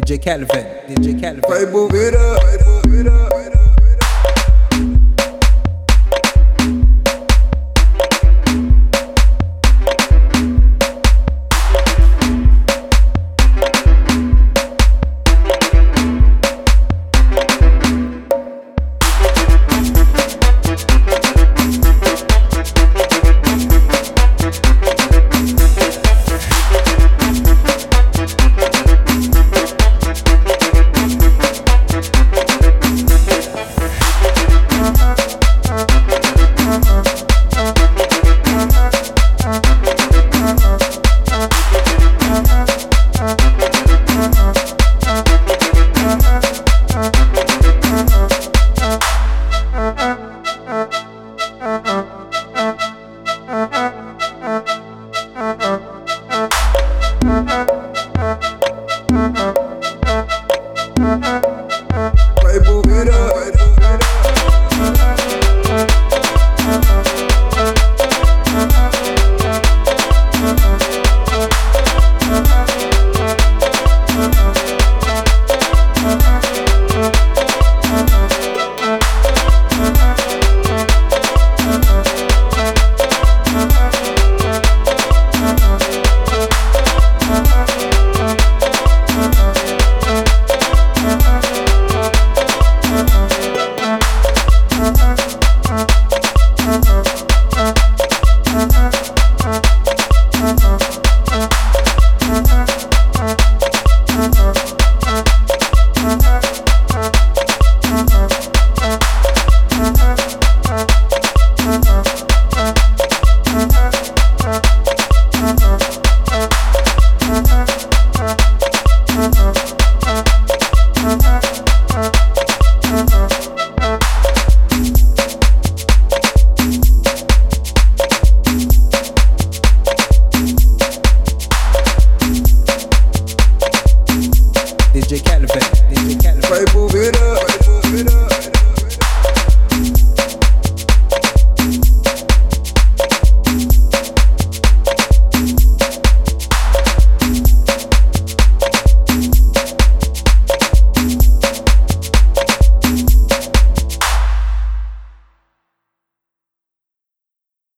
DJ bobeira, vai bobeira, vai Vai bobeira, vai moving.